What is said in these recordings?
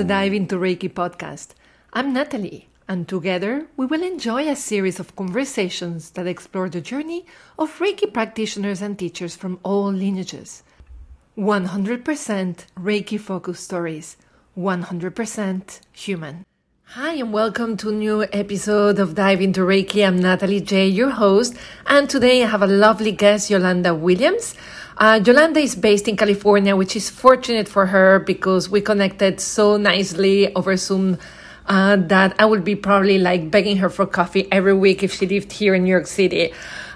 the Dive into Reiki podcast. I'm Natalie, and together we will enjoy a series of conversations that explore the journey of Reiki practitioners and teachers from all lineages. 100% Reiki focused stories, 100% human. Hi, and welcome to a new episode of Dive into Reiki. I'm Natalie J, your host, and today I have a lovely guest, Yolanda Williams. Uh, Yolanda is based in California, which is fortunate for her because we connected so nicely over Zoom uh, that I would be probably like begging her for coffee every week if she lived here in New York City.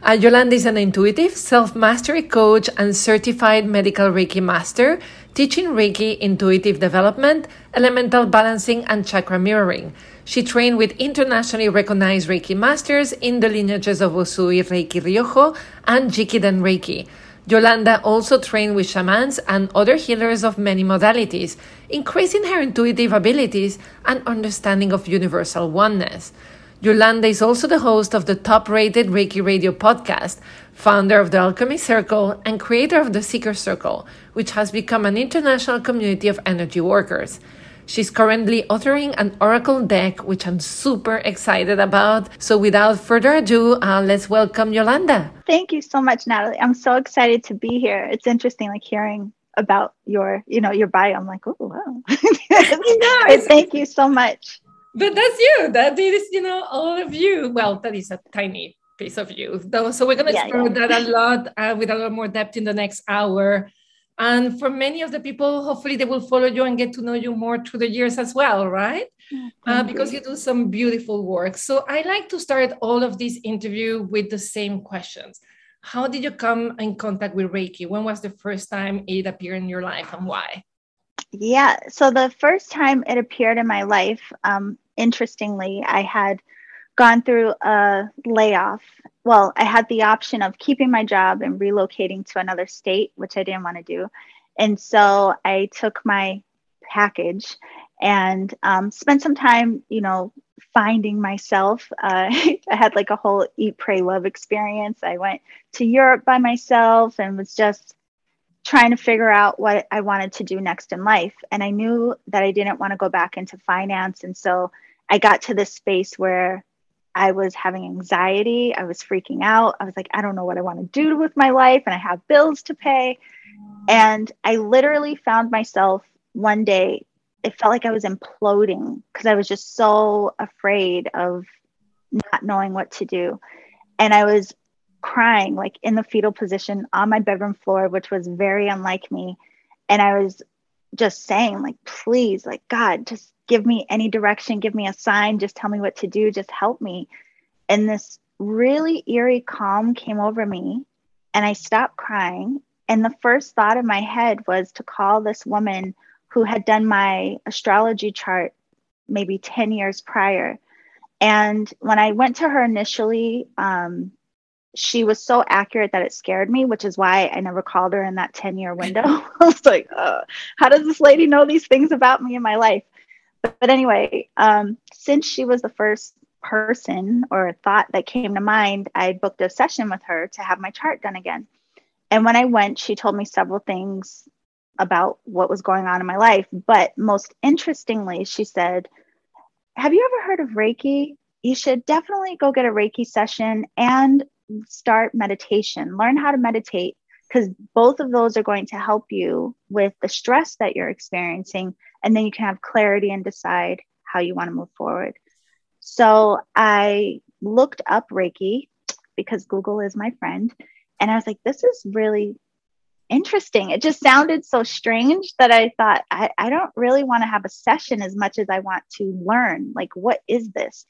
Uh, Yolanda is an intuitive self mastery coach and certified medical Reiki master, teaching Reiki intuitive development, elemental balancing, and chakra mirroring. She trained with internationally recognized Reiki masters in the lineages of Usui Reiki Ryoho and Jikiden Reiki. Yolanda also trained with shamans and other healers of many modalities, increasing her intuitive abilities and understanding of universal oneness. Yolanda is also the host of the top rated Reiki Radio podcast, founder of the Alchemy Circle, and creator of the Seeker Circle, which has become an international community of energy workers. She's currently authoring an Oracle deck, which I'm super excited about. So, without further ado, uh, let's welcome Yolanda. Thank you so much, Natalie. I'm so excited to be here. It's interesting, like hearing about your, you know, your bio. I'm like, oh, wow. Thank you so much. But that's you. That is, you know, all of you. Well, that is a tiny piece of you. So we're going to explore yeah, yeah. that a lot uh, with a lot more depth in the next hour. And for many of the people, hopefully they will follow you and get to know you more through the years as well, right? Uh, because you do some beautiful work. So I like to start all of this interview with the same questions. How did you come in contact with Reiki? When was the first time it appeared in your life and why? Yeah, so the first time it appeared in my life, um, interestingly, I had gone through a layoff well, I had the option of keeping my job and relocating to another state, which I didn't want to do. And so I took my package and um, spent some time, you know, finding myself. Uh, I had like a whole eat, pray, love experience. I went to Europe by myself and was just trying to figure out what I wanted to do next in life. And I knew that I didn't want to go back into finance. And so I got to this space where I was having anxiety. I was freaking out. I was like, I don't know what I want to do with my life, and I have bills to pay. And I literally found myself one day, it felt like I was imploding because I was just so afraid of not knowing what to do. And I was crying, like in the fetal position on my bedroom floor, which was very unlike me. And I was just saying, like, please, like, God, just give me any direction, give me a sign, just tell me what to do, just help me. And this really eerie calm came over me, and I stopped crying. And the first thought in my head was to call this woman who had done my astrology chart maybe 10 years prior. And when I went to her initially, um, she was so accurate that it scared me, which is why I never called her in that 10 year window. I was like, uh, how does this lady know these things about me in my life? But, anyway, um, since she was the first person or thought that came to mind, I booked a session with her to have my chart done again. And when I went, she told me several things about what was going on in my life. But most interestingly, she said, Have you ever heard of Reiki? You should definitely go get a Reiki session and start meditation. Learn how to meditate because both of those are going to help you with the stress that you're experiencing and then you can have clarity and decide how you want to move forward. So I looked up Reiki because Google is my friend. And I was like, this is really interesting. It just sounded so strange that I thought, I, I don't really want to have a session as much as I want to learn. Like, what is this?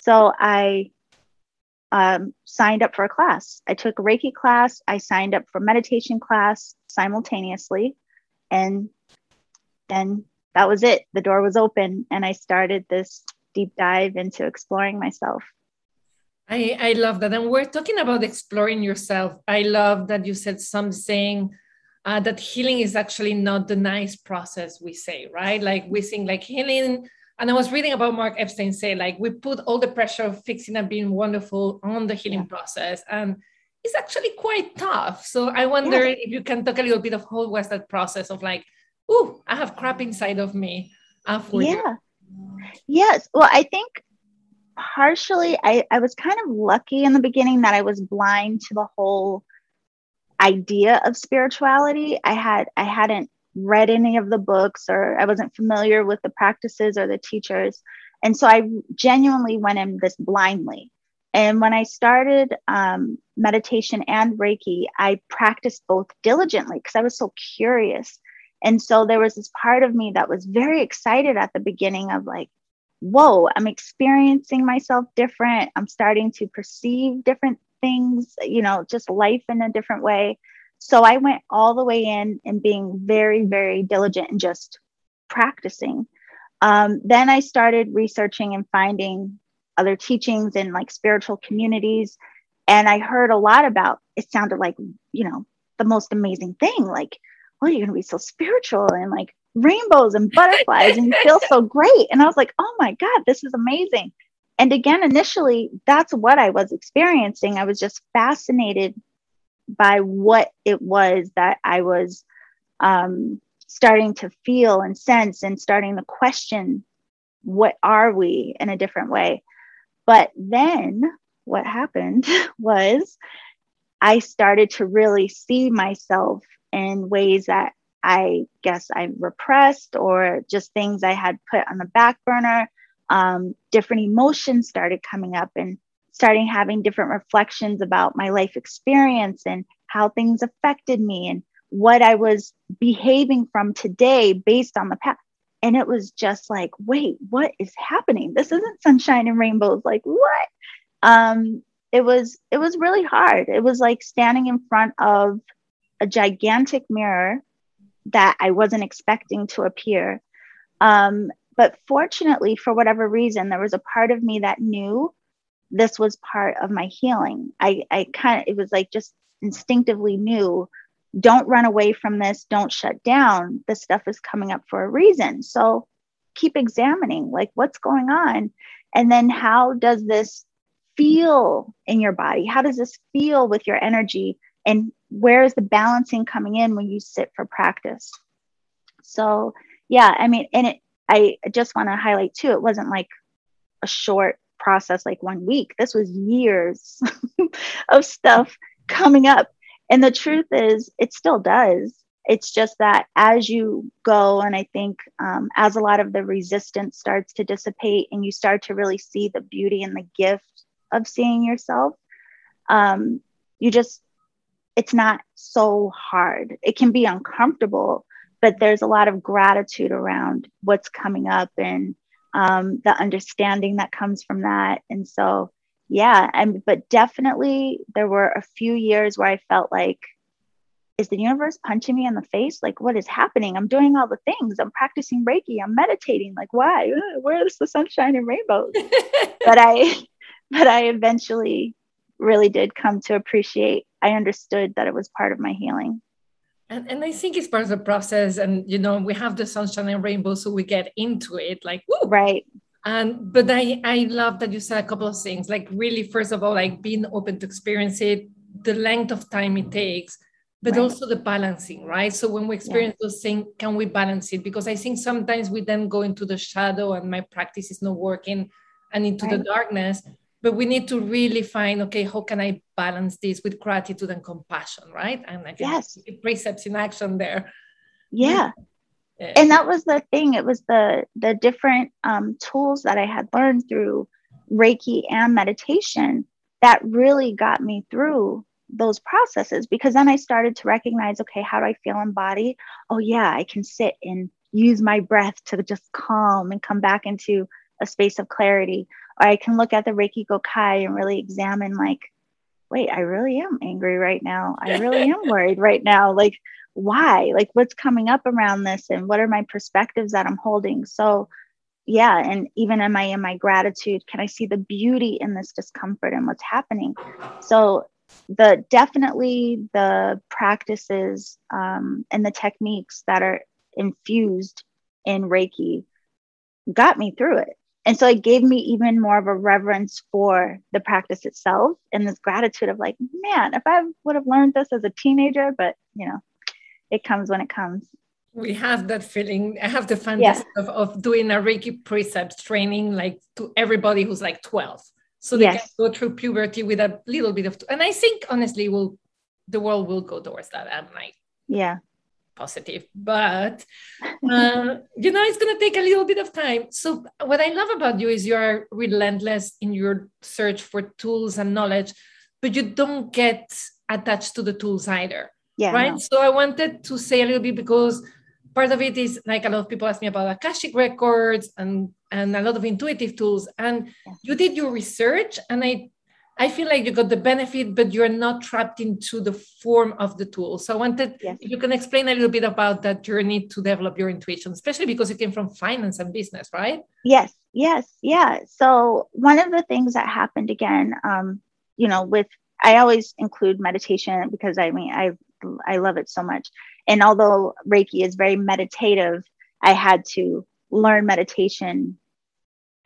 So I um, signed up for a class. I took Reiki class. I signed up for meditation class simultaneously. And then that was it. The door was open, and I started this deep dive into exploring myself. I, I love that. And we're talking about exploring yourself. I love that you said something uh, that healing is actually not the nice process we say, right? Like we think like healing. And I was reading about Mark Epstein say like we put all the pressure of fixing and being wonderful on the healing yeah. process. And it's actually quite tough. So I wonder yeah. if you can talk a little bit of how was that process of like oh, I have crap inside of me. for yeah. Yes. Well, I think partially I, I was kind of lucky in the beginning that I was blind to the whole idea of spirituality. I had I hadn't read any of the books or I wasn't familiar with the practices or the teachers. And so I genuinely went in this blindly. And when I started um, meditation and Reiki, I practiced both diligently because I was so curious. And so there was this part of me that was very excited at the beginning of like, whoa, I'm experiencing myself different. I'm starting to perceive different things, you know, just life in a different way. So I went all the way in and being very, very diligent and just practicing. Um, then I started researching and finding other teachings in like spiritual communities. And I heard a lot about it, sounded like, you know, the most amazing thing. Like, oh, you're going to be so spiritual and like rainbows and butterflies and feel so great. And I was like, oh my God, this is amazing. And again, initially, that's what I was experiencing. I was just fascinated by what it was that I was um, starting to feel and sense and starting to question what are we in a different way. But then what happened was I started to really see myself in ways that I guess I repressed or just things I had put on the back burner. Um, different emotions started coming up and starting having different reflections about my life experience and how things affected me and what I was behaving from today based on the past. And it was just like, wait, what is happening? This isn't sunshine and rainbows. Like, what? Um, it was it was really hard. It was like standing in front of a gigantic mirror that I wasn't expecting to appear. Um, but fortunately, for whatever reason, there was a part of me that knew this was part of my healing. I, I kind of, it was like just instinctively knew don't run away from this, don't shut down. This stuff is coming up for a reason. So keep examining like what's going on. And then how does this feel in your body? How does this feel with your energy? And where is the balancing coming in when you sit for practice? So, yeah, I mean, and it, I just want to highlight too, it wasn't like a short process, like one week. This was years of stuff coming up. And the truth is, it still does. It's just that as you go, and I think um, as a lot of the resistance starts to dissipate and you start to really see the beauty and the gift of seeing yourself, um, you just it's not so hard. It can be uncomfortable, but there's a lot of gratitude around what's coming up and um, the understanding that comes from that. And so, yeah, and but definitely there were a few years where I felt like, is the universe punching me in the face? Like, what is happening? I'm doing all the things. I'm practicing Reiki. I'm meditating. Like, why? Where's the sunshine and rainbows? but I, but I eventually really did come to appreciate I understood that it was part of my healing. And, and I think it's part of the process. And, you know, we have the sunshine and rainbow, so we get into it like, woo. Right. And, but I, I love that you said a couple of things, like really, first of all, like being open to experience it, the length of time it takes, but right. also the balancing, right? So when we experience yeah. those things, can we balance it? Because I think sometimes we then go into the shadow and my practice is not working and into right. the darkness but we need to really find okay how can i balance this with gratitude and compassion right? And I yes. precepts in action there. Yeah. And that was the thing. It was the the different um, tools that i had learned through reiki and meditation that really got me through those processes because then i started to recognize okay how do i feel in body? Oh yeah i can sit and use my breath to just calm and come back into a space of clarity or I can look at the Reiki Gokai and really examine, like, wait, I really am angry right now. I really am worried right now. Like, why? Like, what's coming up around this, and what are my perspectives that I'm holding? So, yeah, and even am I in my gratitude? Can I see the beauty in this discomfort and what's happening? So, the definitely the practices um, and the techniques that are infused in Reiki got me through it and so it gave me even more of a reverence for the practice itself and this gratitude of like man if i would have learned this as a teenager but you know it comes when it comes we have that feeling. I have the fantasy yeah. of, of doing a Reiki precepts training like to everybody who's like 12. So they yes. can go through puberty with a little bit of, and I think honestly, will the world will go towards that. I'm like, yeah, positive, but uh, you know, it's gonna take a little bit of time. So what I love about you is you're relentless in your search for tools and knowledge, but you don't get attached to the tools either. Yeah. Right. No. So I wanted to say a little bit because part of it is like a lot of people ask me about akashic records and and a lot of intuitive tools and you did your research and i i feel like you got the benefit but you're not trapped into the form of the tool. So i wanted yes. you can explain a little bit about that journey to develop your intuition especially because you came from finance and business right? Yes yes yeah. So one of the things that happened again um you know with i always include meditation because i mean i i love it so much. And although Reiki is very meditative, I had to learn meditation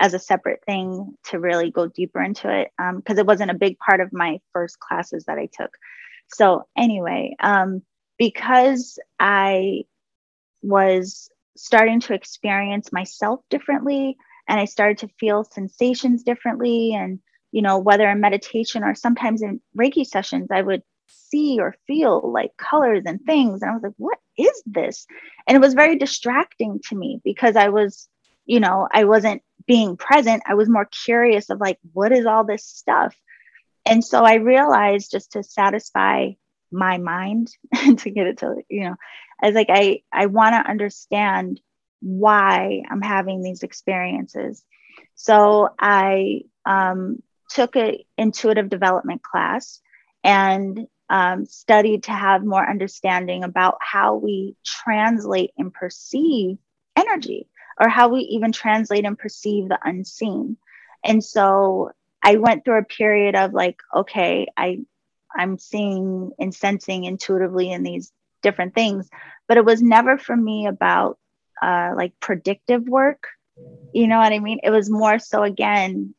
as a separate thing to really go deeper into it because um, it wasn't a big part of my first classes that I took. So, anyway, um, because I was starting to experience myself differently and I started to feel sensations differently, and you know, whether in meditation or sometimes in Reiki sessions, I would see or feel like colors and things. And I was like, what is this? And it was very distracting to me because I was, you know, I wasn't being present. I was more curious of like, what is all this stuff? And so I realized just to satisfy my mind and to get it to, you know, I was like, I, I want to understand why I'm having these experiences. So I um, took an intuitive development class and um, studied to have more understanding about how we translate and perceive energy or how we even translate and perceive the unseen. And so I went through a period of like, okay, I I'm seeing and sensing intuitively in these different things, but it was never for me about uh, like predictive work. You know what I mean? It was more so again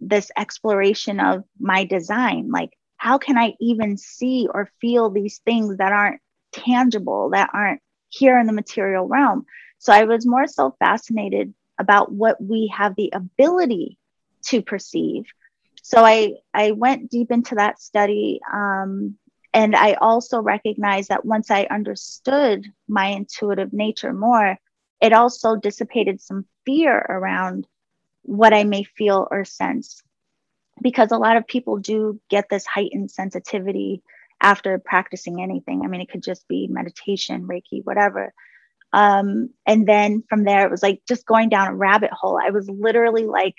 this exploration of my design, like how can I even see or feel these things that aren't tangible, that aren't here in the material realm? So I was more so fascinated about what we have the ability to perceive. So I, I went deep into that study. Um, and I also recognized that once I understood my intuitive nature more, it also dissipated some fear around what I may feel or sense because a lot of people do get this heightened sensitivity after practicing anything. I mean, it could just be meditation, Reiki, whatever. Um, and then from there, it was like just going down a rabbit hole. I was literally like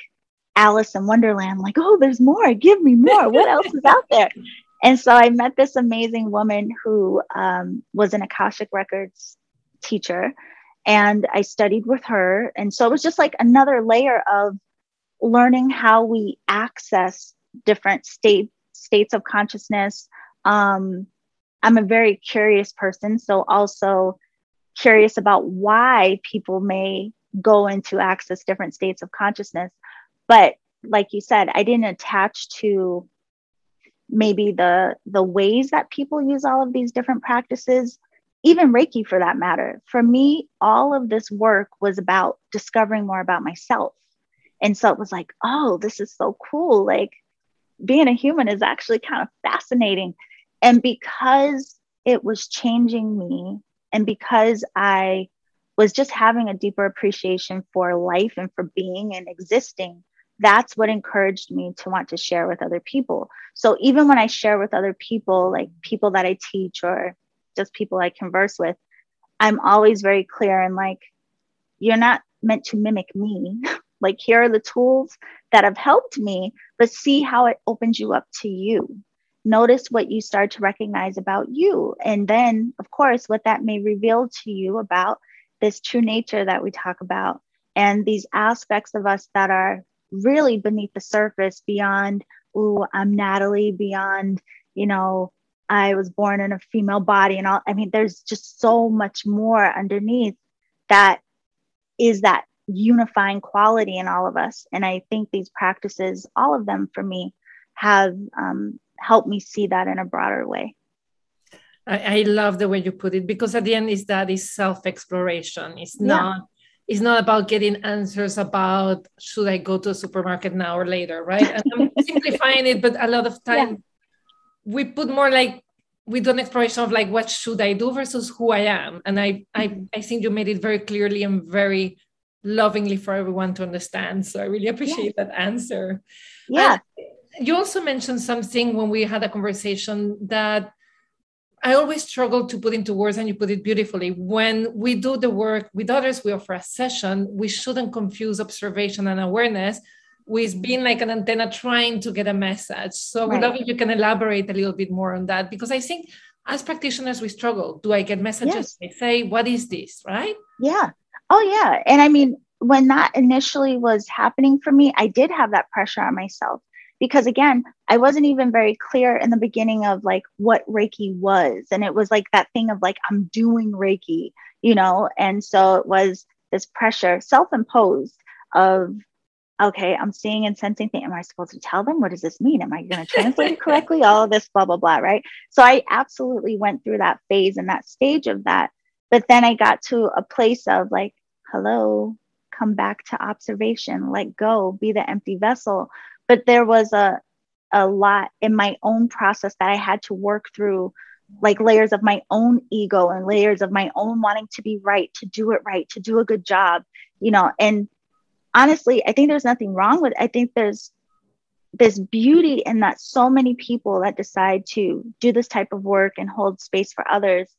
Alice in Wonderland, like, oh, there's more, give me more. What else is out there? And so I met this amazing woman who um, was an Akashic Records teacher, and I studied with her. And so it was just like another layer of learning how we access different state states of consciousness. Um, I'm a very curious person, so also curious about why people may go into access different states of consciousness. But like you said, I didn't attach to maybe the the ways that people use all of these different practices even reiki for that matter for me all of this work was about discovering more about myself and so it was like, oh, this is so cool. Like being a human is actually kind of fascinating. And because it was changing me, and because I was just having a deeper appreciation for life and for being and existing, that's what encouraged me to want to share with other people. So even when I share with other people, like people that I teach or just people I converse with, I'm always very clear and like, you're not meant to mimic me. Like, here are the tools that have helped me, but see how it opens you up to you. Notice what you start to recognize about you. And then, of course, what that may reveal to you about this true nature that we talk about and these aspects of us that are really beneath the surface beyond, oh, I'm Natalie, beyond, you know, I was born in a female body and all. I mean, there's just so much more underneath that is that unifying quality in all of us. And I think these practices, all of them for me, have um, helped me see that in a broader way. I, I, love the way you put it because at the end is that is self-exploration. It's yeah. not it's not about getting answers about should I go to a supermarket now or later, right? And I'm simplifying it, but a lot of time yeah. we put more like we do an exploration of like what should I do versus who I am. And I I mm-hmm. I think you made it very clearly and very lovingly for everyone to understand. So I really appreciate yeah. that answer. Yeah. You also mentioned something when we had a conversation that I always struggle to put into words, and you put it beautifully. When we do the work with others, we offer a session, we shouldn't confuse observation and awareness with being like an antenna trying to get a message. So right. love if you can elaborate a little bit more on that, because I think as practitioners, we struggle. Do I get messages? Yes. I say, what is this? Right? Yeah. Oh, yeah. And I mean, when that initially was happening for me, I did have that pressure on myself because again i wasn't even very clear in the beginning of like what reiki was. And it was like that thing of like i'm doing reiki you know? And so it was this pressure self-imposed of okay i'm seeing and sensing things. Am i supposed to tell them? What does this mean? Am i going to translate it correctly? All of this blah blah blah right? So i absolutely went through that phase and that stage of that. But then i got to a place of like hello come back to observation let go be the empty vessel but there was a a lot in my own process that I had to work through like layers of my own ego and layers of my own wanting to be right, to do it right, to do a good job, you know. And honestly, I think there's nothing wrong with it. I think there's this beauty in that so many people that decide to do this type of work and hold space for others,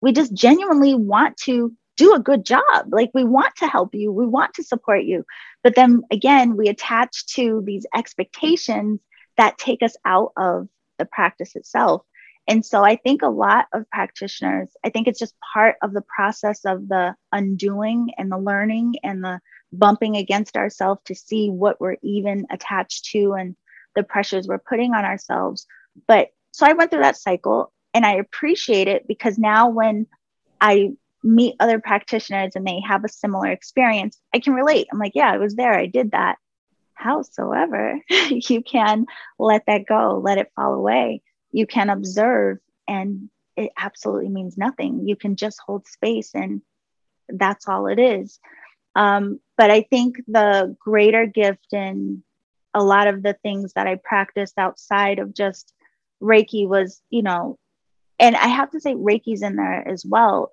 we just genuinely want to do a good job. Like we want to help you, we want to support you. But then again, we attach to these expectations that take us out of the practice itself. And so I think a lot of practitioners, I think it's just part of the process of the undoing and the learning and the bumping against ourselves to see what we're even attached to and the pressures we're putting on ourselves. But so I went through that cycle and I appreciate it because now when I meet other practitioners and they have a similar experience, I can relate. I'm like, yeah, I was there, I did that. Howsoever, you can let that go, let it fall away. You can observe, and it absolutely means nothing. You can just hold space, and that's all it is. Um, but I think the greater gift in a lot of the things that I practiced outside of just Reiki was, you know, and I have to say Reiki's in there as well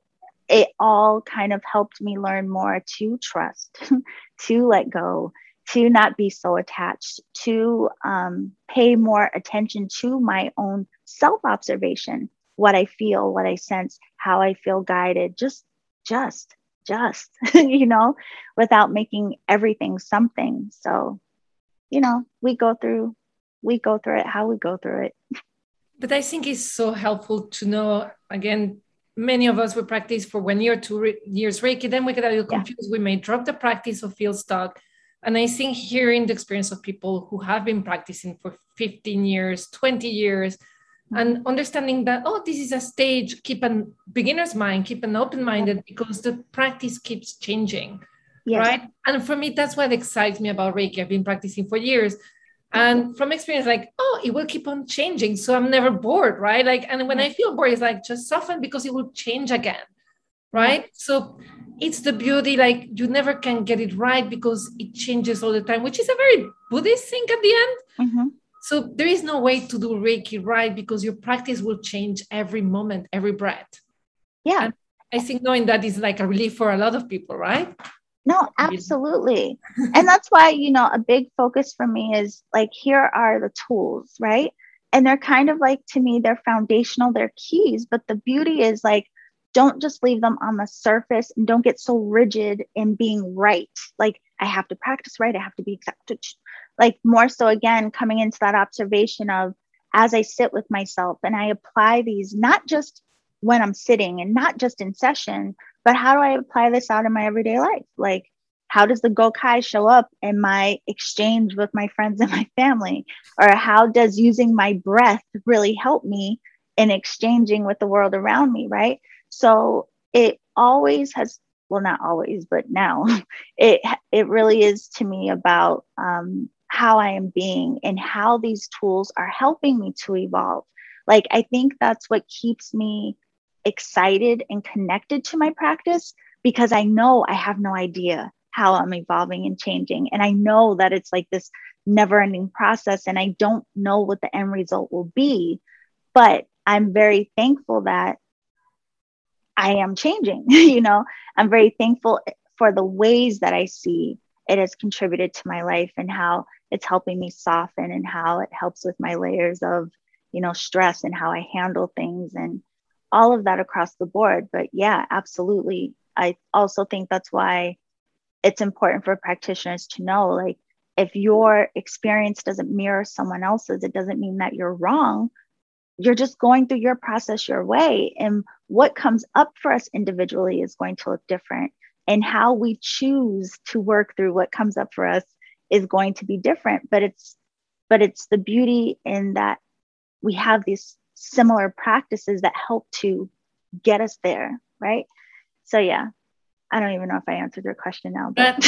it all kind of helped me learn more to trust, to let go, to not be so attached, to um, pay more attention to my own self observation, what I feel, what I sense, how I feel guided, just, just, just, you know, without making everything something. So, you know, we go through, we go through it how we go through it. But I think it's so helpful to know again many of us will practice for one year, two re- years Reiki, then we get a little confused. Yeah. We may drop the practice or feel stuck. And I think hearing the experience of people who have been practicing for 15 years, 20 years, mm-hmm. and understanding that, oh, this is a stage, keep a beginner's mind, keep an open minded because the practice keeps changing. Yes. Right. And for me, that's what excites me about Reiki. I've been practicing for years and from experience like oh it will keep on changing so i'm never bored right? Like and when i feel bored it's like just soften because it will change again right? So it's the beauty like you never can get it right because it changes all the time which is a very buddhist thing at the end. Mm-hmm. so there is no way to do reiki right because your practice will change every moment every breath. Yeah. And i think knowing that is like a relief for a lot of people right no, absolutely. and that's why, you know, a big focus for me is like, here are the tools, right? And they're kind of like, to me, they're foundational, they're keys. But the beauty is like, don't just leave them on the surface and don't get so rigid in being right. Like, I have to practice right, I have to be exact. Like, more so, again, coming into that observation of as I sit with myself and I apply these, not just when I'm sitting and not just in session, but how do I apply this out in my everyday life? Like, how does the Gokai show up in my exchange with my friends and my family? Or how does using my breath really help me in exchanging with the world around me? Right. So it always has, well, not always, but now it, it really is to me about um, how I am being and how these tools are helping me to evolve Like, I think that's what keeps me excited and connected to my practice because I know I have no idea how I'm evolving and changing. And I know that it's like this never ending process, and I don't know what the end result will be. But I'm very thankful that I am changing. you know, I'm very thankful for the ways that I see it has contributed to my life and how it's helping me soften and how it helps with my layers of, you know, stress and how I handle things and all of that across the board. But yeah, absolutely. I also think that's why it's important for practitioners to know like if your experience doesn't mirror someone else's, it doesn't mean that you're wrong. You're just going through your process your way. And what comes up for us individually is going to look different. And how we choose to work through what comes up for us is going to be different. But it's but it's the beauty in that we have these similar practices that help to get us there, right? So yeah, I don't even know if I answered your question now. But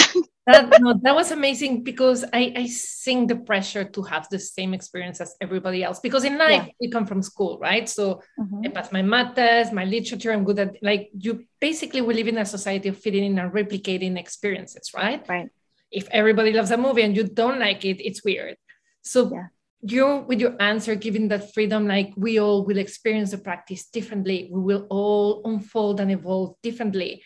that, that, no, that was amazing because I, I think the pressure to have the same experience as everybody else. Because in life, yeah. we come from school, right? So mm-hmm. I pass my math test, my literature, I'm good at like you basically we live in a society of fitting in and replicating experiences, right? Right. If everybody loves a movie and you don't like it, it's weird. So yeah. You with your answer, giving that freedom, like we all will experience the practice differently. We will all unfold and evolve differently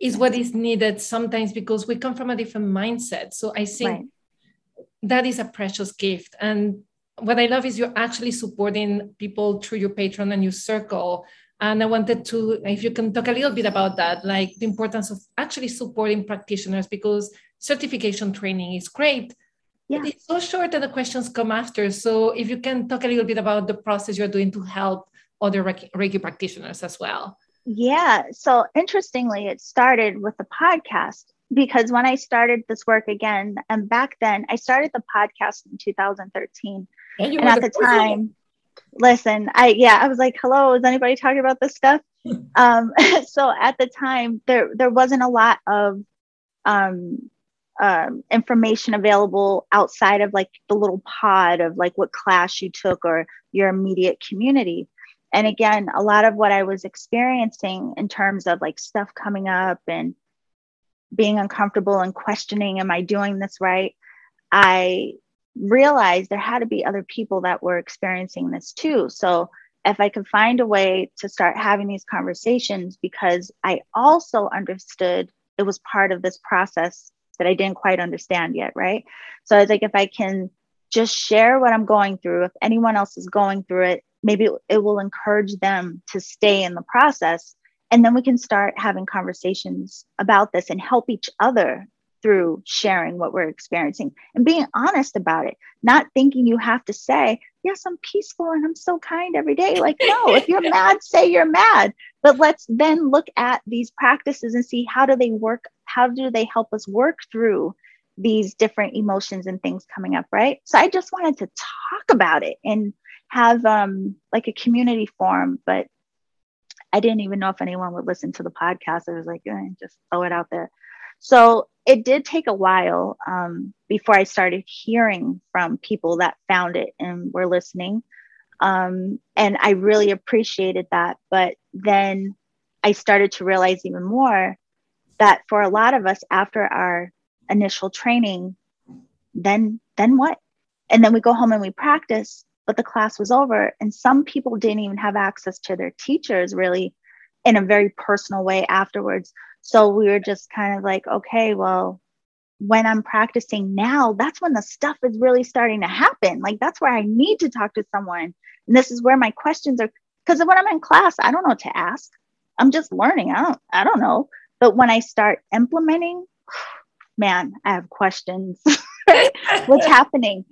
is what is needed sometimes because we come from a different mindset. So I think right. that is a precious gift. And what I love is you're actually supporting people through your Patreon and your circle. And I wanted to, if you can talk a little bit about that, like the importance of actually supporting practitioners because certification training is great. Yeah. But it's so short that the questions come after. So if you can talk a little bit about the process you're doing to help other Reiki practitioners as well. Yeah. So interestingly, it started with the podcast because when I started this work again, and back then I started the podcast in 2013. And, and at the, the time, listen, I, yeah, I was like, hello, is anybody talking about this stuff? um, so at the time, there, there wasn't a lot of, um, um, information available outside of like the little pod of like what class you took or your immediate community. And again a lot of what i was experiencing in terms of like stuff coming up and being uncomfortable and questioning am i doing this right? I realized there had to be other people that were experiencing this too. So if i could find a way to start having these conversations because i also understood it was part of this process that i didn't quite understand yet right? So i was like if i can just share what i'm going through if anyone else is going through it maybe it will encourage them to stay in the process. And then we can start having conversations about this and help each other through sharing what we're experiencing and being honest about it not thinking you have to say yes i'm peaceful and i'm so kind every day. Like no if you're mad say you're mad. But let's then look at these practices and see how do they work how do they help us work through these different emotions and things coming up right so i just wanted to talk about it and have um, like a community forum, but I didn't even know if anyone would listen to the podcast. I was like, eh, just throw it out there. So it did take a while um, before I started hearing from people that found it and were listening. Um, and I really appreciated that. But then I started to realize even more that for a lot of us, after our initial training, then then what? And then we go home and we practice, but the class was over and some people didn't even have access to their teachers really in a very personal way afterwards. So we were just kind of like okay well when i'm practicing now that's when the stuff is really starting to happen. Like that's where i need to talk to someone. And this is where my questions are because when i'm in class i don't know what to ask. I'm just learning. I don't i don't know but when i start implementing man i have questions. What's happening?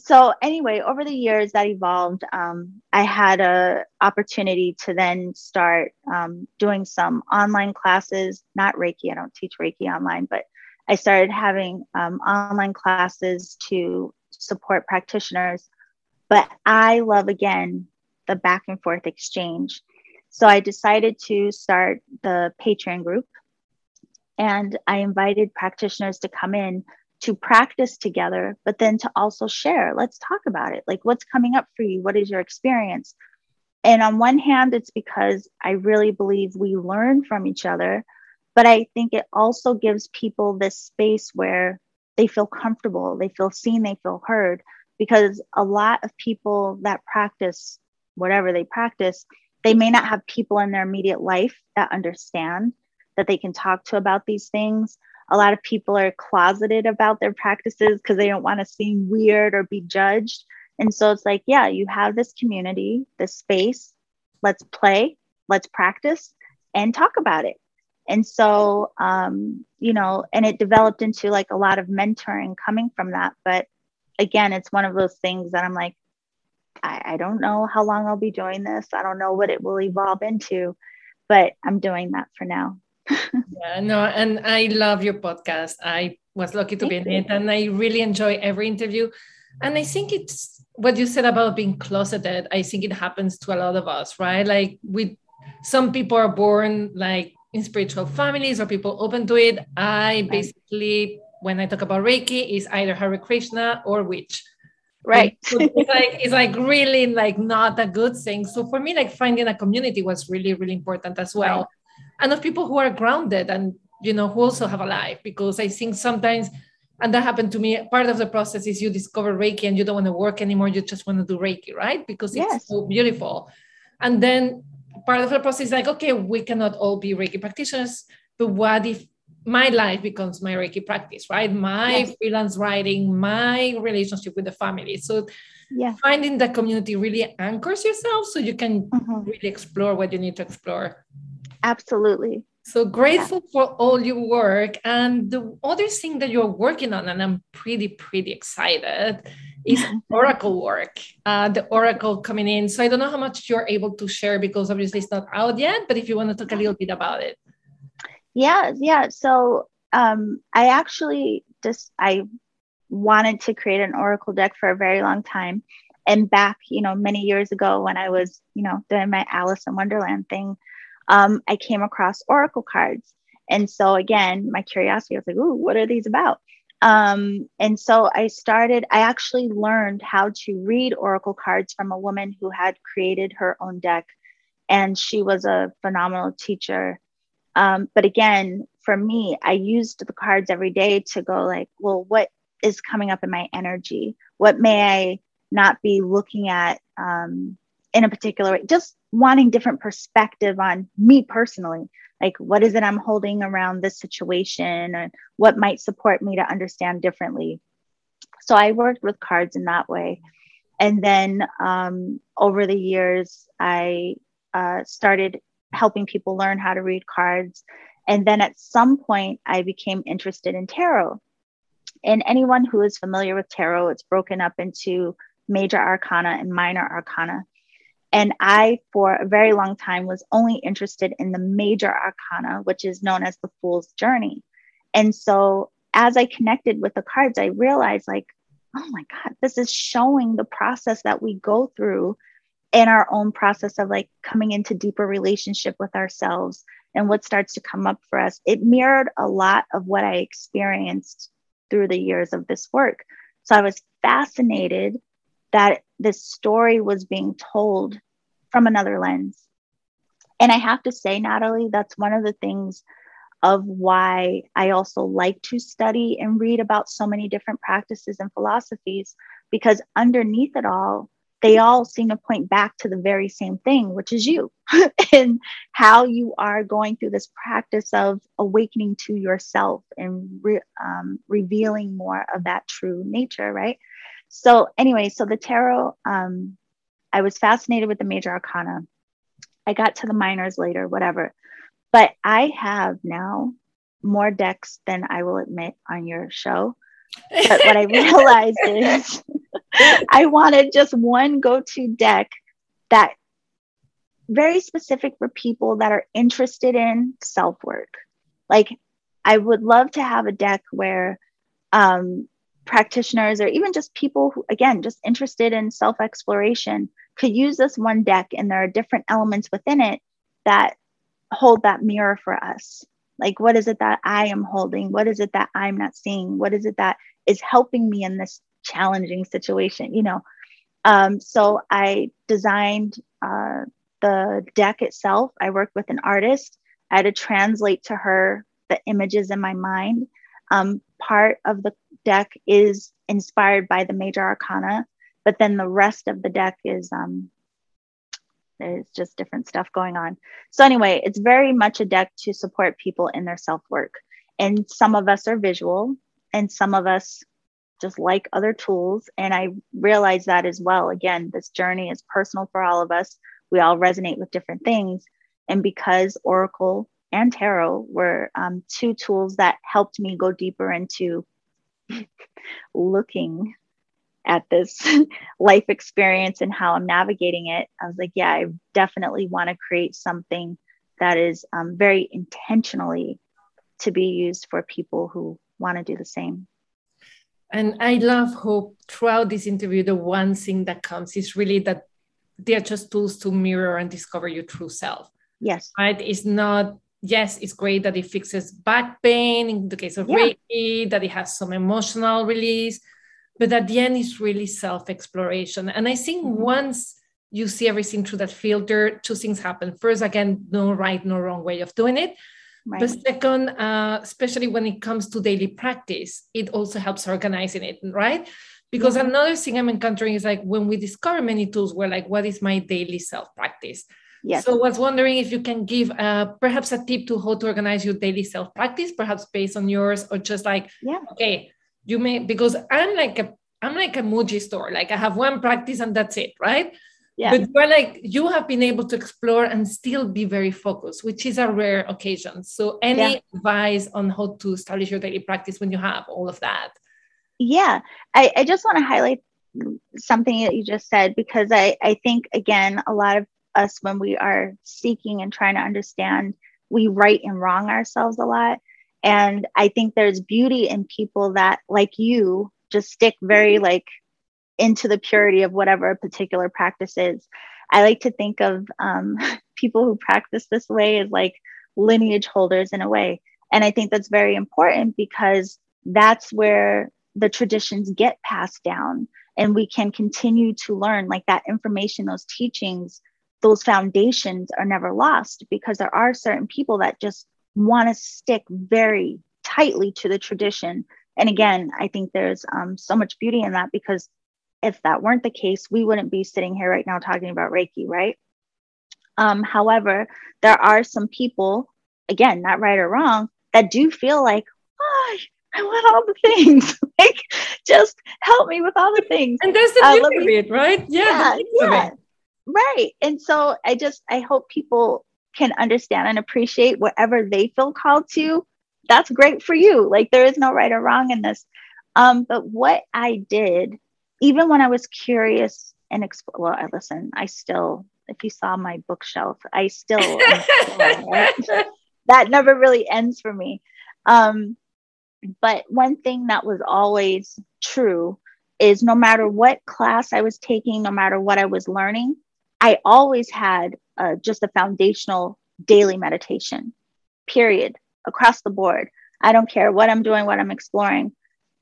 So anyway over the years that evolved um, i had a opportunity to then start um, doing some online classes not reiki i don't teach reiki online but i started having um, online classes to support practitioners. But i love again the back and forth exchange. So i decided to start the patreon group and i invited practitioners to come in to practice together, but then to also share. Let's talk about it. Like, what's coming up for you? What is your experience? and on one hand, it's because I really believe we learn from each other. But I think it also gives people this space where they feel comfortable, they feel seen, they feel heard. Because a lot of people that practice whatever they practice, they may not have people in their immediate life that understand that they can talk to about these things. A lot of people are closeted about their practices because they don't want to seem weird or be judged. And so it's like, yeah, you have this community, this space. Let's play, let's practice, and talk about it. And so, um, you know, and it developed into like a lot of mentoring coming from that. But again, it's one of those things that I'm like, I, I don't know how long I'll be doing this. I don't know what it will evolve into, but I'm doing that for now. Yeah, no, and I love your podcast. I was lucky to Thank be in it, and I really enjoy every interview. And I think it's what you said about being closeted. I think it happens to a lot of us, right? Like we, some people are born like in spiritual families, or people open to it. I basically, when I talk about Reiki, is either Hare Krishna or witch right it's like it's like really like not a good thing so for me like finding a community was really really important as well. And of people who are grounded and you know who also have a life because i think sometimes and that happened to me part of the process is you discover reiki and you don't want to work anymore you just want to do reiki right because it's yes. so beautiful and then part of the process is like okay we cannot all be reiki practitioners but what if my life becomes my Reiki practice, right? My yes. freelance writing, my relationship with the family. So yeah. finding the community really anchors yourself so you can mm-hmm. really explore what you need to explore. Absolutely. So grateful yeah. for all your work. And the other thing that you're working on, and I'm pretty, pretty excited, is Oracle work. Uh, the Oracle coming in. So I don't know how much you're able to share because obviously it's not out yet, but if you want to talk a little bit about it. Yeah, yeah. So um, I actually just I wanted to create an Oracle deck for a very long time. And back, you know, many years ago when I was, you know, doing my Alice in Wonderland thing, um, I came across Oracle cards. And so again, my curiosity I was like, ooh, what are these about? Um, and so I started, I actually learned how to read Oracle cards from a woman who had created her own deck. And she was a phenomenal teacher um, but again, for me, I used the cards every day to go like, well, what is coming up in my energy? What may I not be looking at um, in a particular way? Just wanting different perspective on me personally. Like, what is it I'm holding around this situation, and what might support me to understand differently? So I worked with cards in that way. And then um, over the years, I uh, started helping people learn how to read cards. And then at some point, I became interested in tarot. And anyone who is familiar with tarot, it's broken up into major arcana and minor arcana. And I, for a very long time, was only interested in the major arcana, which is known as the Fool's Journey. And so as I connected with the cards, I realized, like, oh my God, this is showing the process that we go through in our own process of like coming into deeper relationship with ourselves and what starts to come up for us it mirrored a lot of what i experienced through the years of this work so i was fascinated that this story was being told from another lens and i have to say natalie that's one of the things of why i also like to study and read about so many different practices and philosophies because underneath it all they all seem to point back to the very same thing, which is you and how you are going through this practice of awakening to yourself and re- um, revealing more of that true nature, right? So, anyway, so the tarot, um, I was fascinated with the major arcana. I got to the minors later, whatever. But I have now more decks than I will admit on your show. But what I realized is I wanted just one go to deck that very specific for people that are interested in self work. Like, I would love to have a deck where um, practitioners or even just people who, again, just interested in self exploration could use this one deck, and there are different elements within it that hold that mirror for us. Like, what is it that I am holding? What is it that I'm not seeing? What is it that is helping me in this challenging situation, you know. Um, so I designed uh, the deck itself, I worked with an artist. I had to translate to her the images in my mind. Um, part of the deck is inspired by the major arcana, but then the rest of the deck is um, there's just different stuff going on. So anyway, it's very much a deck to support people in their self work. And some of us are visual, and some of us just like other tools. And I realize that as well. Again, this journey is personal for all of us. We all resonate with different things. And because Oracle and Tarot were um, two tools that helped me go deeper into looking at this life experience and how I'm navigating it, I was like, yeah, I definitely want to create something that is um, very intentionally to be used for people who want to do the same. And I love hope throughout this interview, the one thing that comes is really that they're just tools to mirror and discover your true self. Yes. Right. It's not, yes, it's great that it fixes back pain in the case of yeah. Reiki, that it has some emotional release, but at the end, it's really self exploration. And I think mm-hmm. once you see everything through that filter, two things happen. First, again, no right, no wrong way of doing it. Right. But second, uh, especially when it comes to daily practice, it also helps organizing it, right? Because mm-hmm. another thing I'm encountering is like when we discover many tools, we're like, what is my daily self practice? Yes. So I was wondering if you can give uh, perhaps a tip to how to organize your daily self practice, perhaps based on yours, or just like, yeah. okay, you may because I'm like a I'm like a Muji store. Like I have one practice and that's it, right? Yeah. But you're like you have been able to explore and still be very focused, which is a rare occasion. So any yeah. advice on how to establish your daily practice when you have all of that? Yeah. I, I just want to highlight something that you just said because I, I think again a lot of us when we are seeking and trying to understand, we right and wrong ourselves a lot. And I think there's beauty in people that, like you, just stick very like into the purity of whatever a particular practice is. I like to think of um, people who practice this way as like lineage holders in a way. And I think that's very important because that's where the traditions get passed down and we can continue to learn like that information, those teachings, those foundations are never lost because there are certain people that just want to stick very tightly to the tradition. And again, I think there's um, so much beauty in that because if that weren't the case, we wouldn't be sitting here right now talking about Reiki, right? Um, however, there are some people, again, not right or wrong, that do feel like, oh, I want all the things. like, just help me with all the things. And there's the beauty uh, of it, right? Yeah, yeah, yeah. Right. And so I just, I hope people can understand and appreciate whatever they feel called to, that's great for you. Like there is no right or wrong in this. Um, but what I did, even when I was curious and exp- well, I listen, I still, if you saw my bookshelf, I still, that never really ends for me. Um, but one thing that was always true is no matter what class I was taking, no matter what I was learning, I always had uh, just a foundational daily meditation, period, across the board. I don't care what I'm doing, what I'm exploring.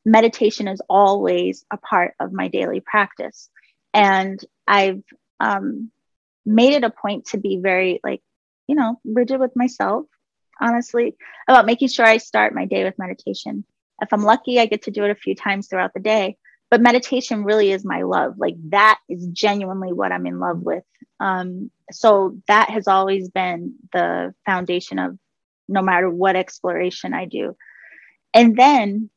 Meditation is always a part of my daily practice. And I've um, made it a point to be very, like, you know, rigid with myself, honestly, about making sure I start my day with meditation. If I'm lucky, I get to do it a few times throughout the day but meditation really is my love. Like that is genuinely what i'm in love with. Um, so that has always been the foundation of no matter what exploration i do. And then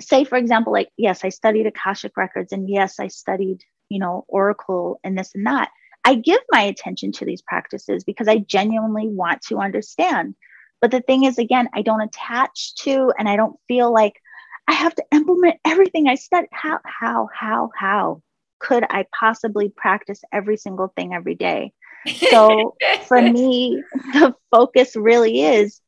say for example like yes i studied akashic records and yes i studied you know oracle and this and that. I give my attention to these practices because i genuinely want to understand. But the thing is again i don't attach to and i don't feel like I have to implement everything I studied. How, how, how, how could I possibly practice every single thing every day? So for me, the focus really is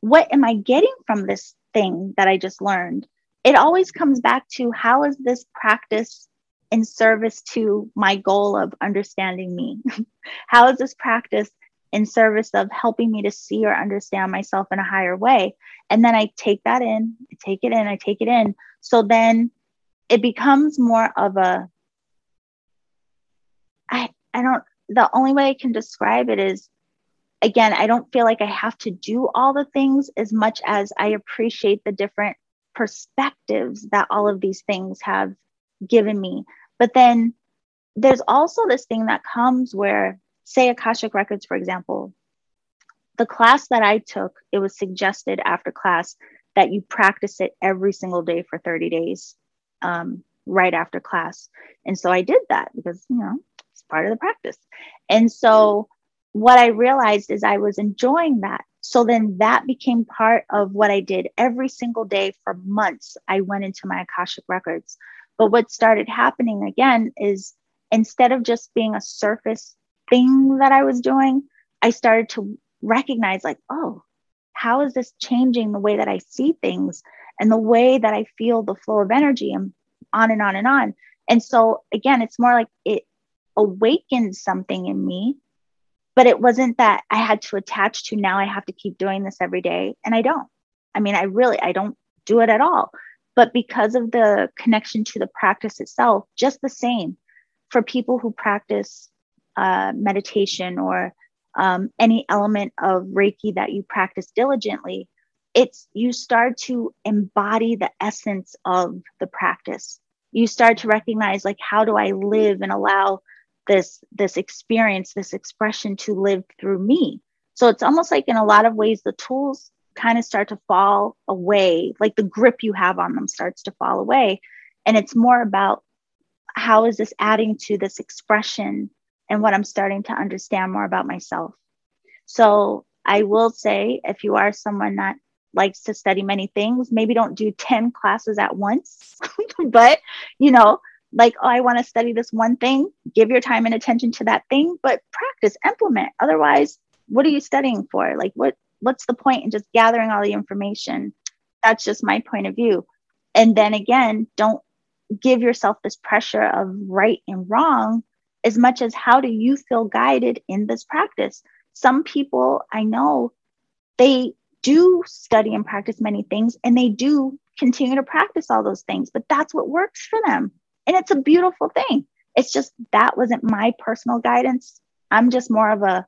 what am I getting from this thing that I just learned? It always comes back to how is this practice in service to my goal of understanding me? how is this practice in service of helping me to see or understand myself in a higher way. And then I take that in, I take it in, I take it in. So then it becomes more of a I I don't the only way I can describe it is again, I don't feel like I have to do all the things as much as I appreciate the different perspectives that all of these things have given me. But then there's also this thing that comes where, say, Akashic Records, for example, the class that I took, it was suggested after class that you practice it every single day for 30 days um, right after class. And so I did that because, you know, it's part of the practice. And so what I realized is I was enjoying that. So then that became part of what I did every single day for months. I went into my Akashic records. But what started happening again is instead of just being a surface thing that I was doing, I started to recognize, like, oh, how is this changing the way that I see things and the way that I feel the flow of energy and on and on and on. And so, again, it's more like it awakened something in me, but it wasn't that I had to attach to now I have to keep doing this every day. And I don't. I mean, I really, I don't do it at all. But because of the connection to the practice itself, just the same for people who practice uh, meditation or um, any element of Reiki that you practice diligently, it's you start to embody the essence of the practice. You start to recognize like how do I live and allow this this experience, this expression to live through me. So it's almost like in a lot of ways the tools kind of start to fall away, like the grip you have on them starts to fall away. And it's more about how is this adding to this expression and what I'm starting to understand more about myself. So I will say, if you are someone that likes to study many things, maybe don't do 10 classes at once, but you know, like, oh, I want to study this one thing, give your time and attention to that thing, but practice, implement. Otherwise, what are you studying for? Like, what what's the point in just gathering all the information? That's just my point of view. And then again, don't give yourself this pressure of right and wrong as much as how do you feel guided in this practice some people I know, they do study and practice many things and they do continue to practice all those things, but that's what works for them. And it's a beautiful thing. It's just that wasn't my personal guidance. I'm just more of a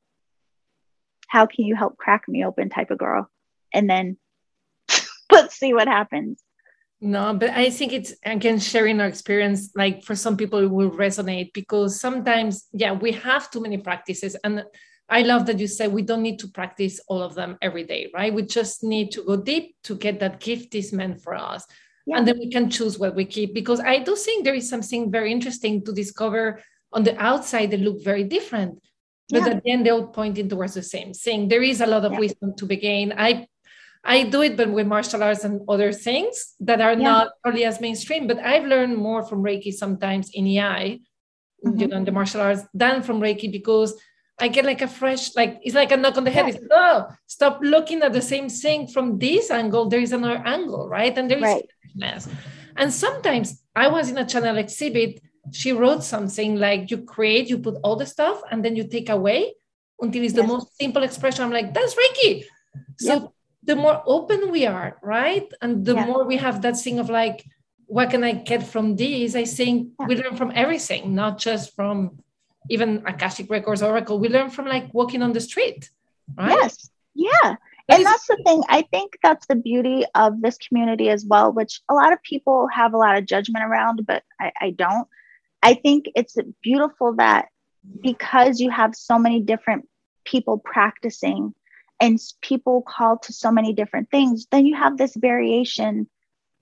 how can you help crack me open type of girl. And then let's see what happens. No, but I think it's again sharing our experience. Like for some people, it will resonate because sometimes, yeah, we have too many practices, and I love that you said we don't need to practice all of them every day, right? We just need to go deep to get that gift is meant for us. Yeah. And then we can choose what we keep. Because I do think there is something very interesting to discover on the outside, that look very different. But yeah. at the end, they're all pointing towards the same thing. There is a lot of yeah. wisdom to be gained. I I do it, but with martial arts and other things that are yeah. not probably as mainstream. But I've learned more from Reiki sometimes in EI, mm-hmm. you know, in the martial arts than from Reiki because I get like a fresh, like it's like a knock on the head. It's like, oh, stop looking at the same thing from this angle. There is another angle, right? And there is right. And sometimes I was in a Chanel exhibit. She wrote something like you create, you put all the stuff, and then you take away until it's yes. the most simple expression. I'm like, that's Reiki. So yep. The more open we are, right? And the more we have that thing of like, what can I get from this? I think we learn from everything, not just from even Akashic Records, Oracle, we learn from like walking on the street, right? Yes. Yeah. and that's the thing. I think that's the beauty of this community as well, which a lot of people have a lot of judgment around, but I, I don't. I think it's beautiful that because you have so many different people practicing and people called to so many different things, then you have this variation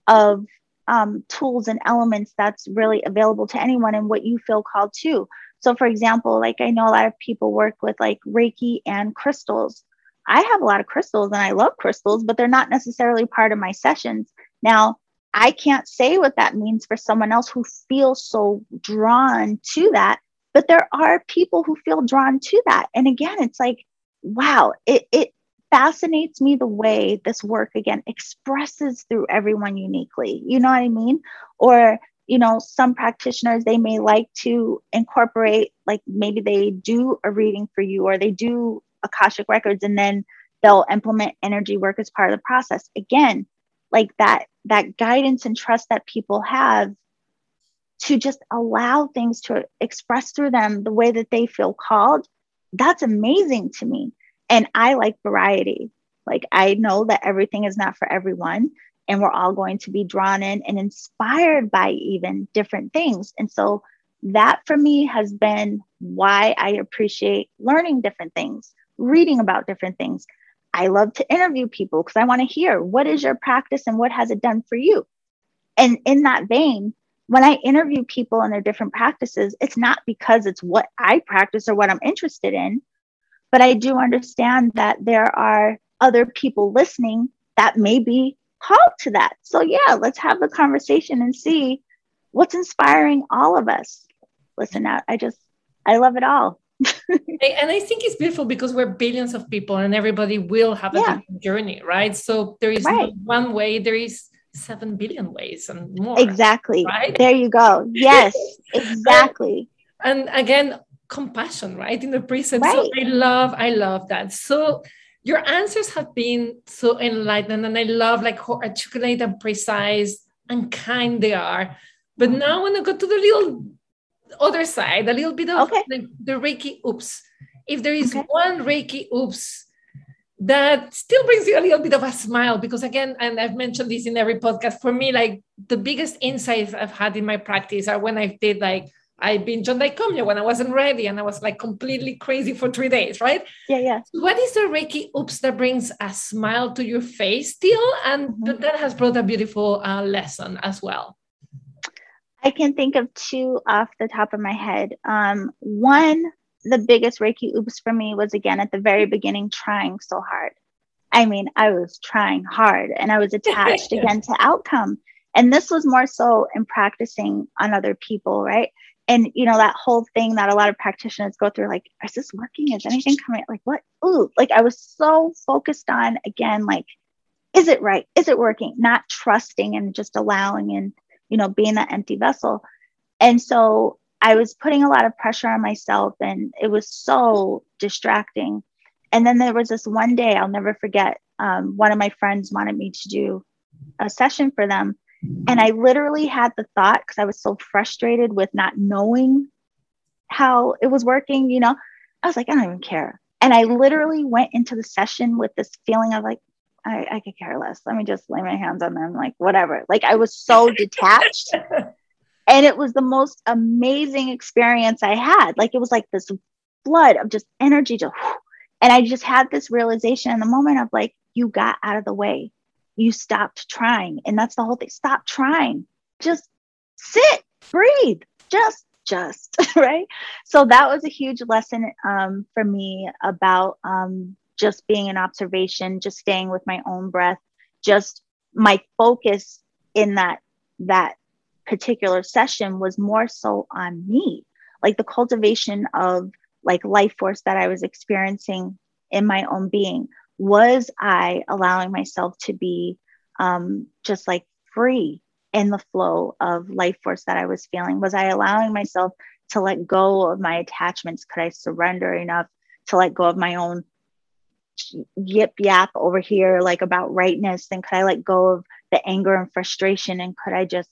of um, tools and elements that's really available to anyone and what you feel called to. So, for example, like I know a lot of people work with like Reiki and crystals. I have a lot of crystals and I love crystals, but they're not necessarily part of my sessions. Now, I can't say what that means for someone else who feels so drawn to that, but there are people who feel drawn to that. And again, it's like, wow, it, it fascinates me the way this work again expresses through everyone uniquely. You know what I mean? Or you know some practitioners they may like to incorporate like maybe they do a reading for you or they do akashic records and then they'll implement energy work as part of the process again like that that guidance and trust that people have to just allow things to express through them the way that they feel called, that's amazing to me. And I like variety. Like I know that everything is not for everyone, and we're all going to be drawn in and inspired by even different things. And so that for me has been why I appreciate learning different things, reading about different things. I love to interview people because I want to hear what is your practice and what has it done for you. And in that vein, when I interview people and their different practices, it's not because it's what I practice or what I'm interested in, but I do understand that there are other people listening that may be called to that. So, yeah, let's have the conversation and see what's inspiring all of us. Listen, I, I just, I love it all. and I think it's beautiful because we're billions of people and everybody will have a yeah. different journey, right? So there is right. one way, there is seven billion ways and more. Exactly. Right? There you go. Yes, exactly. and, and, again, compassion, right? In the present. Right. So I love, I love that. So your answers have been so enlightened and I love like how articulate and precise and kind they are. But now I want to go to the little other side, a little bit of okay. the, the Reiki oops. If there is okay. one Reiki oops that still brings you a little bit of a smile because again and i've mentioned this in every podcast for me like the biggest insights i've had in my practice are when i did like i binged on Dai Komyo when i wasn't ready and i was like completely crazy for three days right? Yeah yeah. What is the reiki oops that brings a smile to your face still? And mm-hmm. that has brought a beautiful uh, lesson as well. I can think of two off the top of my head. Um, one the biggest Reiki oops for me was again at the very beginning, trying so hard. I mean, I was trying hard and I was attached again to outcome. And this was more so in practicing on other people, right? And you know, that whole thing that a lot of practitioners go through, like, is this working? Is anything coming? Like, what? Ooh, like I was so focused on again, like, is it right? Is it working? Not trusting and just allowing and, you know, being that empty vessel. And so I was putting a lot of pressure on myself and it was so distracting. And then there was this one day I'll never forget. Um, one of my friends wanted me to do a session for them. And I literally had the thought because I was so frustrated with not knowing how it was working, you know, I was like, I don't even care. And I literally went into the session with this feeling of like, I, I could care less. Let me just lay my hands on them, like whatever. Like I was so detached and it was the most amazing experience I had. Like it was like this flood of just energy, just and I just had this realization in the moment of like, you got out of the way, you stopped trying, and that's the whole thing. Stop trying, just sit, breathe, just just right. So that was a huge lesson um, for me about um, just being an observation, just staying with my own breath, just my focus in that that particular session was more so on me, like the cultivation of like life force that I was experiencing in my own being. Was I allowing myself to be um, just like free in the flow of life force that I was feeling? Was I allowing myself to let go of my attachments? Could I surrender enough to let go of my own yip yap over here, like about rightness? And could I let go of the anger and frustration? And could I just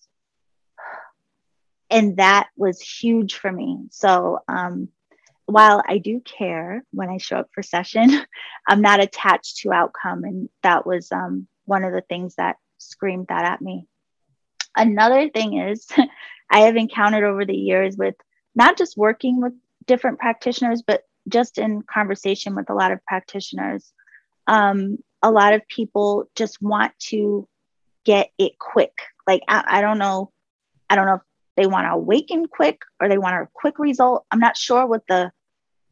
and that was huge for me. So, um, while I do care when I show up for session, I'm not attached to outcome. And that was um, one of the things that screamed that at me. Another thing is, I have encountered over the years with not just working with different practitioners, but just in conversation with a lot of practitioners. Um, a lot of people just want to get it quick. Like, I, I don't know. I don't know if they want to awaken quick or they want a quick result. I'm not sure what the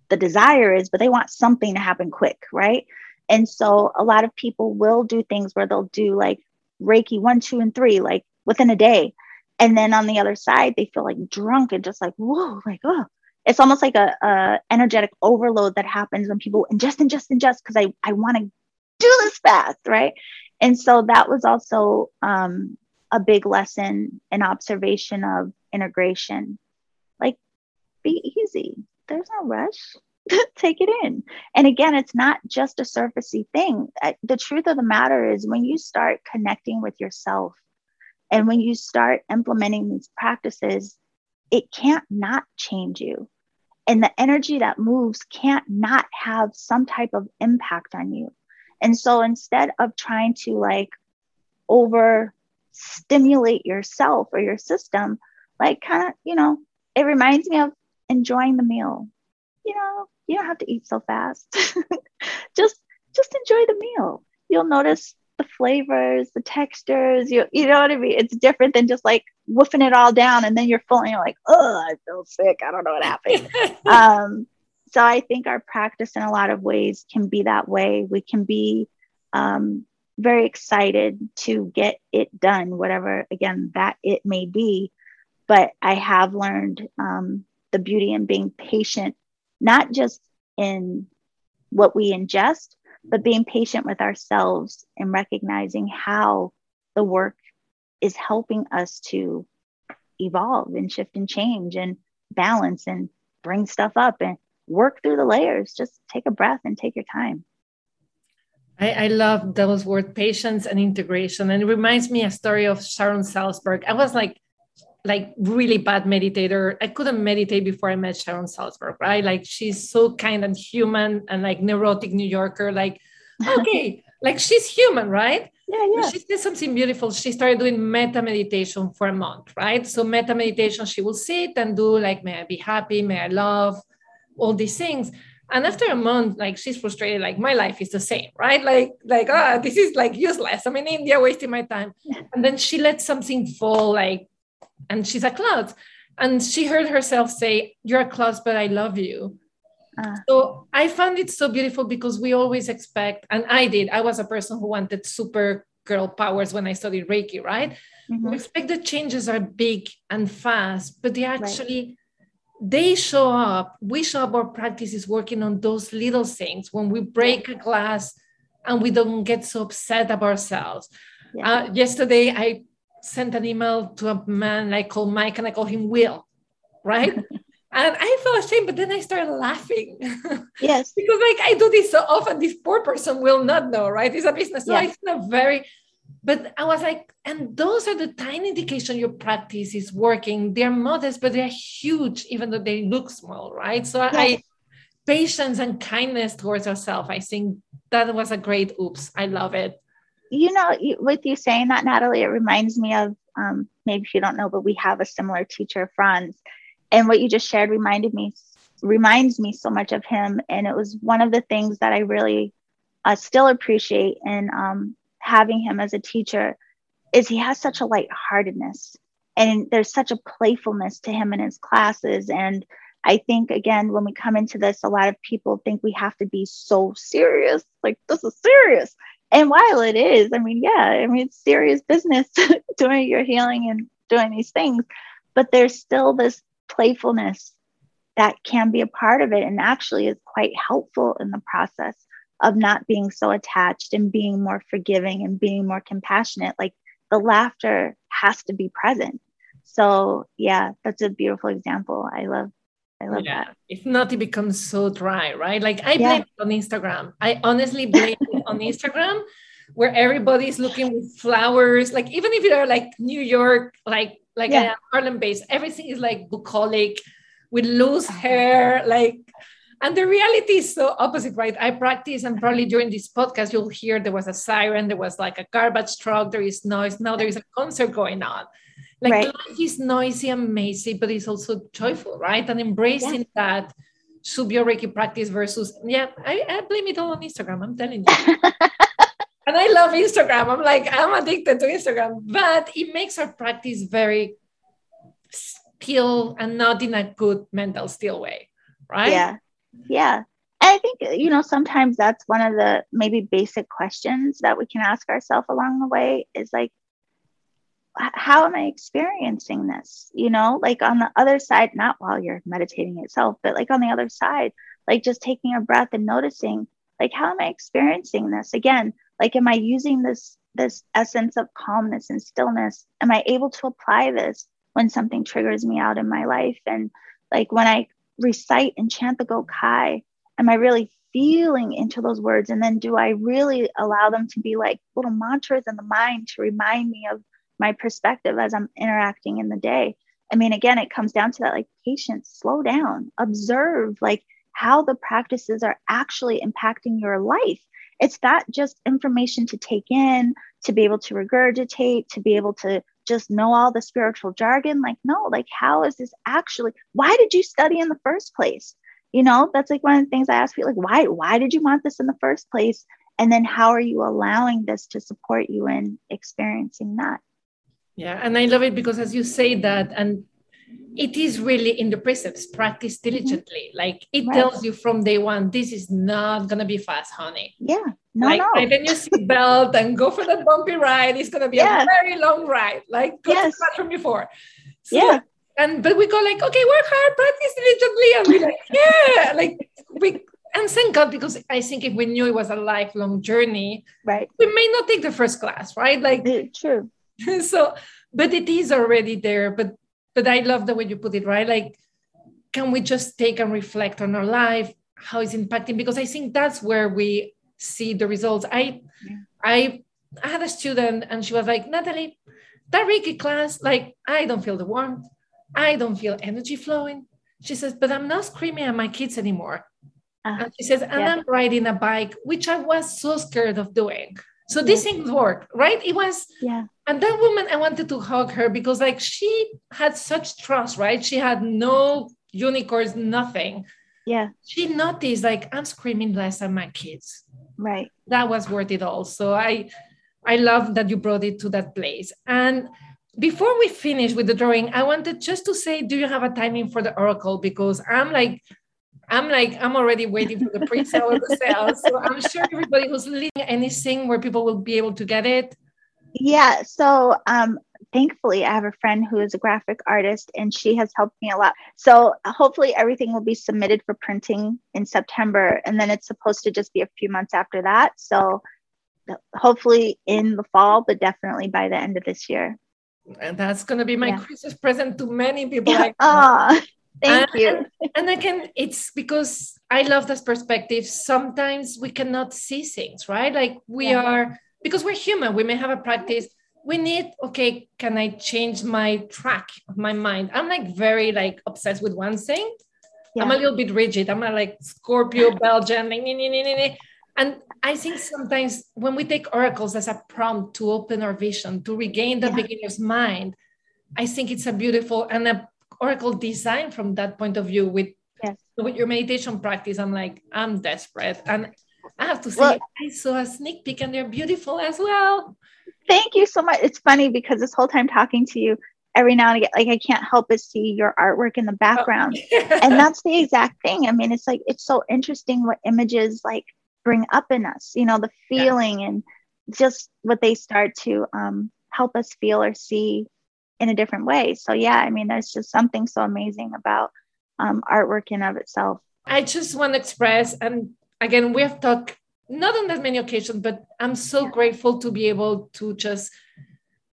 the desire is, but they want something to happen quick, right? And so a lot of people will do things where they'll do like Reiki one, two, and three, like within a day. And then on the other side, they feel like drunk and just like, whoa, like, oh, it's almost like a, a energetic overload that happens when people ingest, and ingest, ingest, because I, I want to do this fast, right? And so that was also um, a big lesson and observation of integration. Like, be easy. There's no rush. Take it in. And again, it's not just a surfacey thing. The truth of the matter is when you start connecting with yourself and when you start implementing these practices, it can't not change you. And the energy that moves can't not have some type of impact on you. And so instead of trying to like over stimulate yourself or your system, like kind of, you know, it reminds me of enjoying the meal. You know, you don't have to eat so fast. just just enjoy the meal. You'll notice the flavors, the textures, you you know what I mean? It's different than just like woofing it all down and then you're full and you're like, oh, I feel sick. I don't know what happened. um, so I think our practice in a lot of ways can be that way. We can be um, very excited to get it done, whatever again that it may be. But I have learned um, the beauty in being patient, not just in what we ingest, but being patient with ourselves and recognizing how the work is helping us to evolve and shift and change and balance and bring stuff up and work through the layers. Just take a breath and take your time. I, I love those words, patience and integration. And it reminds me a story of Sharon Salzberg. I was like, like really bad meditator. I couldn't meditate before I met Sharon Salzberg, right? Like she's so kind and human and like neurotic New Yorker. Like, okay, like she's human, right? Yeah, yeah. But she did something beautiful. She started doing metta meditation for a month, right? So metta meditation, she will sit and do like, may I be happy, may I love, all these things. And after a month, like she's frustrated, like my life is the same, right? Like, like, ah, oh, this is like useless. I'm in India wasting my time. And then she let something fall, like and she's a cloud and she heard herself say you're a cloud but i love you uh. so i found it so beautiful because we always expect and i did i was a person who wanted super girl powers when i studied reiki right mm-hmm. we expect the changes are big and fast but they actually right. They show up we show up our practice is working on those little things when we break a glass and we don't get so upset about ourselves yeah. uh, yesterday i sent an email to a man I call Mike and I call him Will, right? and I felt ashamed, but then I started laughing. Yes. because like I do this so often, this poor person will not know, right? It's a business. So yes. it's not very, but I was like, and those are the tiny indication your practice is working. They're modest, but they're huge, even though they look small, right? So yes. I patience and kindness towards ourselves. I think that was a great oops. I love it you know, with you saying that, Natalie, it reminds me of um, maybe if you don't know, but we have a similar teacher, Frans. And what you just shared reminded me, reminds me so much of him. And it was one of the things that I really uh, still appreciate in um, having him as a teacher is he has such a lightheartedness and there's such a playfulness to him in his classes. And I think again, when we come into this, a lot of people think we have to be so serious. Like this is serious. And while it is, I mean, yeah, I mean, it's serious business doing your healing and doing these things, but there's still this playfulness that can be a part of it and actually is quite helpful in the process of not being so attached and being more forgiving and being more compassionate. Like the laughter has to be present. So, yeah, that's a beautiful example. I love I love yeah. that. If not, it becomes so dry, right? Like I blame yeah. it on Instagram. I honestly blame it on Instagram, where everybody's looking with flowers. Like even if you're like New York, like like yeah. Harlem based, everything is like bucolic with loose hair, like. And the reality is so opposite, right? I practice, and probably during this podcast, you'll hear there was a siren, there was like a garbage truck, there is noise. Now there is a concert going on like right. life is noisy and messy but it's also joyful right and embracing yeah. that subyo reiki practice versus yeah I, I blame it all on instagram i'm telling you and i love instagram i'm like i'm addicted to instagram but it makes our practice very still and not in a good mental still way right yeah yeah I think, you know, sometimes that's one of the maybe basic questions that we can ask ourselves along the way is like, how am I experiencing this? You know, like on the other side, not while you're meditating itself, but like on the other side, like just taking a breath and noticing, like, how am I experiencing this? Again, like, am I using this this essence of calmness and stillness? Am I able to apply this when something triggers me out in my life? And like when I recite and chant the Gokai, am I really feeling into those words? And then do I really allow them to be like little mantras in the mind to remind me of my perspective as I'm interacting in the day. I mean, again, it comes down to that like patience, slow down, observe like how the practices are actually impacting your life. It's not just information to take in, to be able to regurgitate, to be able to just know all the spiritual jargon. Like, no, like, how is this actually? Why did you study in the first place? You know, that's like one of the things I ask people, like, why, why did you want this in the first place? And then how are you allowing this to support you in experiencing that? Yeah, and I love it because as you say that, and it is really in the precepts practice mm-hmm. diligently mm-hmm. like it right. tells you from day one this is not gonna be fast honey yeah no, like no. tighten your seatbelt and go for that bumpy ride it's gonna be yeah. a very long ride like go yes. to the before so, yeah and but we go like okay work hard practice diligently and we're like yeah like we and thank God because I think if we knew it was a lifelong journey, right, we may not take the first class, right? Like true. so, but it is already there. But but I love the way you put it, right? Like, can we just take and reflect on our life, how it's impacting? Because I think that's where we see the results. I, yeah. I, I had a student and she was like, Natalie, that Reiki class, like, I don't feel the warmth. I don't feel energy flowing. She says, but I'm not screaming at my kids anymore. Uh, and she says, and yeah. I'm riding a bike, which I was so scared of doing. So these things work, right? It was, yeah. And that woman, I wanted to hug her because, like, she had such trust, right? She had no unicorns, nothing. Yeah. She noticed, like, I'm screaming less at my kids. Right. That was worth it all. So I, I love that you brought it to that place. And before we finish with the drawing, I wanted just to say, do you have a timing for the oracle? Because I'm like, I'm like, I'm already waiting for the pre-sale or the sale. So I'm sure everybody who's listening anything where people will be able to get it. Yeah. So um, thankfully, I have a friend who is a graphic artist and she has helped me a lot. So hopefully, everything will be submitted for printing in September. And then it's supposed to just be a few months after that. So hopefully in the fall, but definitely by the end of this year. And that's going to be my yeah. Christmas present to many people. Like oh, thank and, you. And again, it's because I love this perspective. Sometimes we cannot see things, right? Like we yeah. are because we're human we may have a practice we need okay can i change my track of my mind i'm like very like obsessed with one thing yeah. i'm a little bit rigid i'm a like scorpio belgian like, nee, nee, nee, and i think sometimes when we take oracles as a prompt to open our vision to regain the yeah. beginner's mind i think it's a beautiful and a oracle design from that point of view with yes. with your meditation practice i'm like i'm desperate and I have to say, well, I saw a sneak peek and they're beautiful as well. Thank you so much. It's funny because this whole time talking to you, every now and again, like I can't help but see your artwork in the background. Oh. and that's the exact thing. I mean, it's like, it's so interesting what images like bring up in us, you know, the feeling yeah. and just what they start to um, help us feel or see in a different way. So, yeah, I mean, there's just something so amazing about um, artwork in of itself. I just want to express and again, we have talked not on that many occasions, but I'm so grateful to be able to just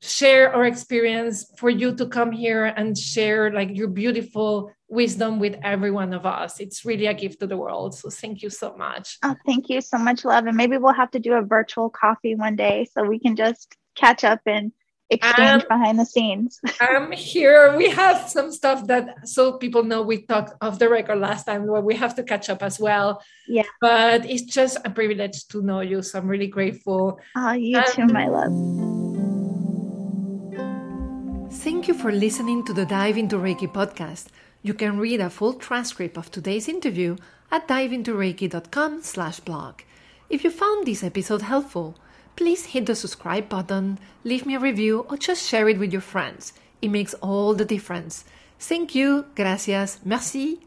share our experience for you to come here and share like your beautiful wisdom with every one of us. It's really a gift to the world. So thank you so much. Oh, thank you so much, love. And maybe we'll have to do a virtual coffee one day so we can just catch up and exchange um, behind the scenes. I'm here. We have some stuff that so people know we talked off the record last time where we have to catch up as well. Yeah. But it's just a privilege to know you. So I'm really grateful. Oh, you um, too, my love. Thank you for listening to the Dive into Reiki podcast. You can read a full transcript of today's interview at diveintoreiki.com slash blog. If you found this episode helpful, please hit the subscribe button, leave me a review, or just share it with your friends. It makes all the difference. Thank you, gracias, merci,